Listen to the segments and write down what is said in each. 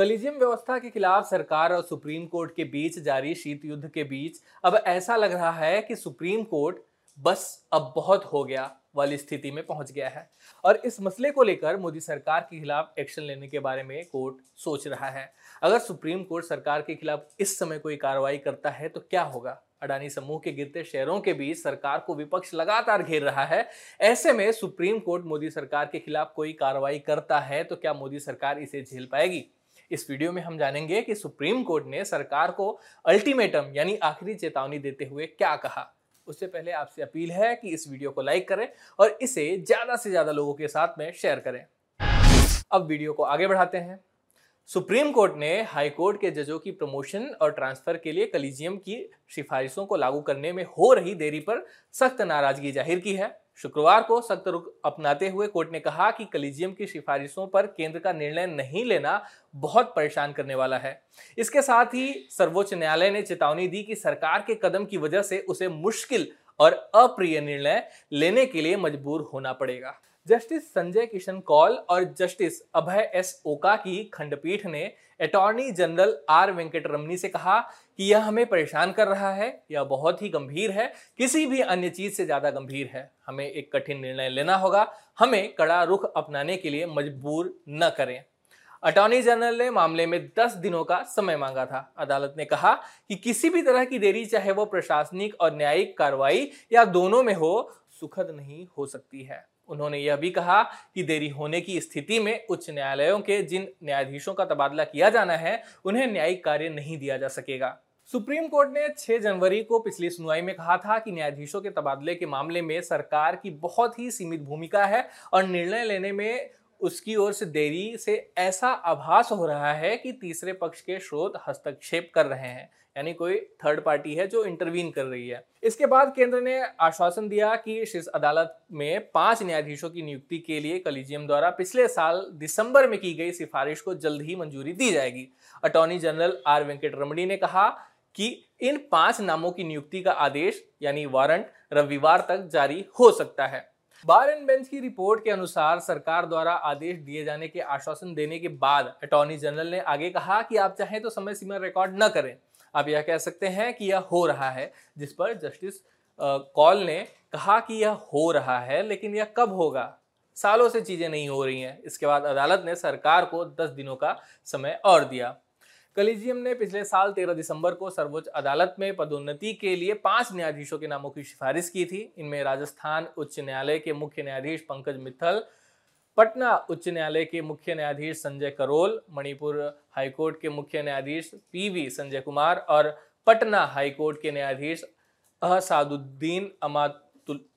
Collegium व्यवस्था के खिलाफ सरकार और सुप्रीम कोर्ट के बीच जारी शीत युद्ध के बीच, अब ऐसा लग रहा है कि सुप्रीम कोर्ट बस अब बहुत हो गया, वाली स्थिति में पहुँच गया है। और इस मसले को लेकर मोदी सरकार के खिलाफ एक्शन लेने के बारे में कोर्ट सोच रहा है। अगर सुप्रीम कोर्ट सरकार के खिलाफ इस समय कोई कार्रवाई करता है तो क्या होगा? अडानी समूह के गिरते शेयरों के बीच सरकार को विपक्ष लगातार घेर रहा है। ऐसे में सुप्रीम कोर्ट मोदी सरकार के खिलाफ कोई कार्रवाई करता है तो क्या मोदी सरकार इसे झेल पाएगी? इस वीडियो में हम जानेंगे कि सुप्रीम कोर्ट ने सरकार को अल्टीमेटम, यानी आखिरी चेतावनी देते हुए क्या कहा। उससे पहले आपसे अपील है कि इस वीडियो को लाइक करें और इसे ज़्यादा से ज़्यादा लोगों के साथ में शेयर करें। अब वीडियो को आगे बढ़ाते हैं। सुप्रीम कोर्ट ने हाई कोर्ट के जजों की प्रमोशन और ट्रांसफ़र के लिए कलीजियम की सिफारिशों को लागू करने में हो रही देरी पर सख्त नाराज़गी ज़ाहिर की है। शुक्रवार को सख्त रुख अपनाते हुए कोर्ट ने कहा कि कलीजियम की सिफारिशों पर केंद्र का निर्णय नहीं लेना बहुत परेशान करने वाला है। इसके साथ ही सर्वोच्च न्यायालय ने चेतावनी दी कि सरकार के कदम की वजह से उसे मुश्किल और अप्रिय निर्णय लेने के लिए मजबूर होना पड़ेगा। जस्टिस संजय किशन कौल और जस्टिस अभय एस ओका की खंडपीठ ने अटॉर्नी जनरल आर वेंकटरमनी से कहा कि यह हमें परेशान कर रहा है, यह बहुत ही गंभीर है, किसी भी अन्य चीज़ से ज़्यादा गंभीर है। हमें एक कठिन निर्णय लेना होगा, हमें कड़ा रुख अपनाने के लिए मजबूर न करें। अटॉर्नी जनरल ने मामले में 10 दिनों का समय मांगा था। अदालत ने कहा कि किसी भी तरह की देरी, चाहे वो प्रशासनिक और न्यायिक कार्रवाई या दोनों में हो, सुखद नहीं हो सकती है। उन्होंने यह भी कहा कि देरी होने की स्थिति में उच्च न्यायालयों के जिन न्यायाधीशों का तबादला किया जाना है, उन्हें न्यायिक कार्य नहीं दिया जा सकेगा। सुप्रीम कोर्ट ने 6 जनवरी को पिछली सुनवाई में कहा था कि न्यायाधीशों के तबादले के मामले में सरकार की बहुत ही सीमित भूमिका है और निर्णय लेने में उसकी ओर से देरी से ऐसा आभास हो रहा है कि तीसरे पक्ष के स्रोत हस्तक्षेप कर रहे हैं। यानी कोई थर्ड पार्टी है जो इंटरवीन कर रही है। इसके बाद केंद्र ने आश्वासन दिया कि शीर्ष अदालत में पाँच न्यायाधीशों की नियुक्ति के लिए कलीजियम द्वारा पिछले साल दिसंबर में की गई सिफारिश को जल्द ही मंजूरी दी जाएगी। अटॉर्नी जनरल आर वेंकट रमणी ने कहा कि इन पाँच नामों की नियुक्ति का आदेश यानी वारंट रविवार तक जारी हो सकता है। बार एंड बेंच की रिपोर्ट के अनुसार सरकार द्वारा आदेश दिए जाने के आश्वासन देने के बाद अटॉर्नी जनरल ने आगे कहा कि आप चाहें तो समय सीमा रिकॉर्ड न करें। आप यह कह सकते हैं कि यह हो रहा है, जिस पर जस्टिस कॉल ने कहा कि यह हो रहा है, लेकिन यह कब होगा? सालों से चीज़ें नहीं हो रही हैं। इसके बाद अदालत ने सरकार को 10 दिनों का समय और दिया। कलीजियम ने पिछले साल 13 दिसंबर को सर्वोच्च अदालत में पदोन्नति के लिए पाँच न्यायाधीशों के नामों की सिफारिश की थी। इनमें राजस्थान उच्च न्यायालय के मुख्य न्यायाधीश पंकज मित्तल, पटना उच्च न्यायालय के मुख्य न्यायाधीश संजय करोल, मणिपुर हाईकोर्ट के मुख्य न्यायाधीश पीवी संजय कुमार और पटना हाईकोर्ट के न्यायाधीश अहसादुद्दीन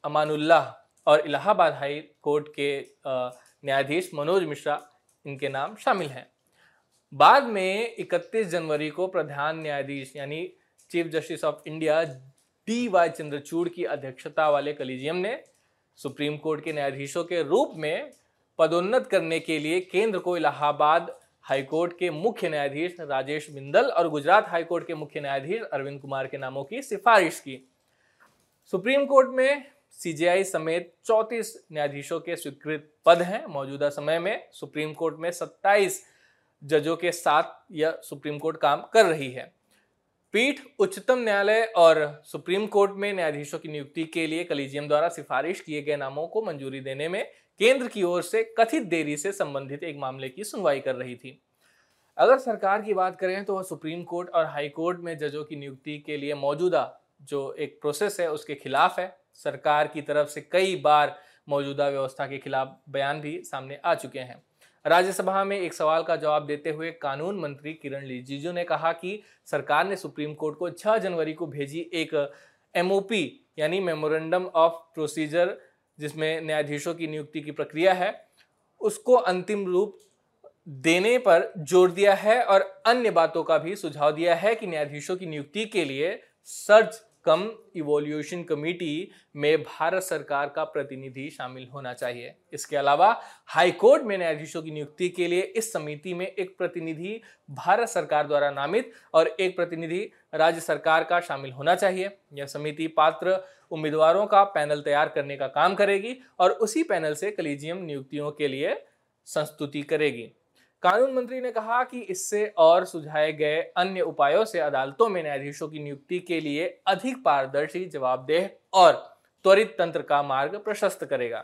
अमानुल्लाह और इलाहाबाद हाई कोर्ट के न्यायाधीश मनोज मिश्रा इनके नाम शामिल हैं। बाद में 31 जनवरी को प्रधान न्यायाधीश, यानी chief justice of India D Y Chandrachud की अध्यक्षता वाले कलीजियम ने सुप्रीम कोर्ट के न्यायाधीशों के रूप में पदोन्नत करने के लिए केंद्र को इलाहाबाद हाईकोर्ट के मुख्य न्यायाधीश राजेश बिंदल और गुजरात हाईकोर्ट के मुख्य न्यायाधीश अरविंद कुमार के नामों की सिफारिश की। सुप्रीम कोर्ट में सीजीआई समेत 34 न्यायाधीशों के स्वीकृत पद हैं। मौजूदा समय में सुप्रीम कोर्ट में 27 जजों के साथ यह सुप्रीम कोर्ट काम कर रही है। पीठ उच्चतम न्यायालय और सुप्रीम कोर्ट में न्यायाधीशों की नियुक्ति के लिए कलीजियम द्वारा सिफारिश किए गए नामों को मंजूरी देने में केंद्र की ओर से कथित देरी से संबंधित एक मामले की सुनवाई कर रही थी। अगर सरकार की बात करें तो वह सुप्रीम कोर्ट और हाई कोर्ट में जजों की नियुक्ति के लिए मौजूदा जो एक प्रोसेस है, उसके खिलाफ है। सरकार की तरफ़ से कई बार मौजूदा व्यवस्था के खिलाफ बयान भी सामने आ चुके हैं। राज्यसभा में एक सवाल का जवाब देते हुए कानून मंत्री किरण रिजिजू ने कहा कि सरकार ने सुप्रीम कोर्ट को 6 जनवरी को भेजी एक एमओपी यानी मेमोरेंडम ऑफ़ प्रोसीजर जिसमें न्यायाधीशों की नियुक्ति की प्रक्रिया है। उसको अंतिम रूप देने पर ज़ोर दिया है और अन्य बातों का भी सुझाव दिया है कि न्यायाधीशों की नियुक्ति के लिए सर्च कम इवोल्यूशन कमेटी में भारत सरकार का प्रतिनिधि शामिल होना चाहिए। इसके अलावा हाईकोर्ट में न्यायाधीशों की नियुक्ति के लिए इस समिति में एक प्रतिनिधि भारत सरकार द्वारा नामित और एक प्रतिनिधि राज्य सरकार का शामिल होना चाहिए। यह समिति पात्र उम्मीदवारों का पैनल तैयार करने का काम करेगी और उसी पैनल से कलीजियम नियुक्तियों के लिए संस्तुति करेगी। कानून मंत्री ने कहा कि इससे और सुझाए गए अन्य उपायों से अदालतों में न्यायाधीशों की नियुक्ति के लिए अधिक पारदर्शी, जवाबदेह और त्वरित तंत्र का मार्ग प्रशस्त करेगा।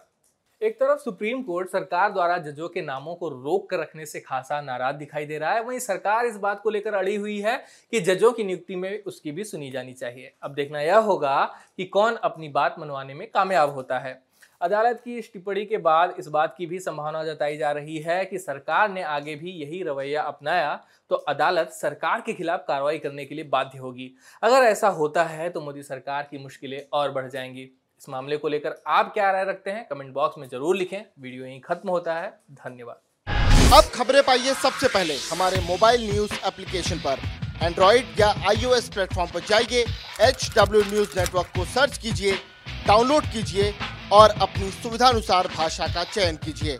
एक तरफ़ सुप्रीम कोर्ट सरकार द्वारा जजों के नामों को रोक कर रखने से खासा नाराज़ दिखाई दे रहा है। वहीं सरकार इस बात को लेकर अड़ी हुई है कि जजों की नियुक्ति में उसकी भी सुनी जानी चाहिए। अब देखना यह होगा कि कौन अपनी बात मनवाने में कामयाब होता है। अदालत की इस टिप्पणी के बाद इस बात की भी संभावना जताई जा रही है कि सरकार ने आगे भी यही रवैया अपनाया तो अदालत सरकार के खिलाफ कार्रवाई करने के लिए बाध्य होगी। अगर ऐसा होता है तो मोदी सरकार की मुश्किलें और बढ़ जाएँगी। इस मामले को लेकर आप क्या राय रखते हैं, कमेंट बॉक्स में ज़रूर लिखें। वीडियो यहीं खत्म होता है। धन्यवाद। अब खबरें पाइए सबसे पहले हमारे मोबाइल न्यूज़ एप्लीकेशन पर। एंड्रॉइड या आईओएस प्लेटफॉर्म पर जाइए एच डब्ल्यू न्यूज़ नेटवर्क को सर्च कीजिए, डाउनलोड कीजिए और अपनी सुविधानुसार भाषा का चयन कीजिए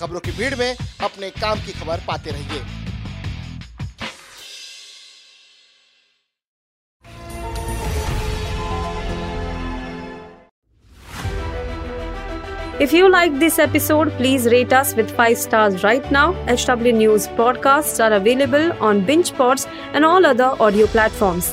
खबरों की भीड़ में अपने काम की खबर पाते रहिए If you like this episode, please rate us with 5 stars right now. HW News podcasts are available on BingePods and all other audio platforms.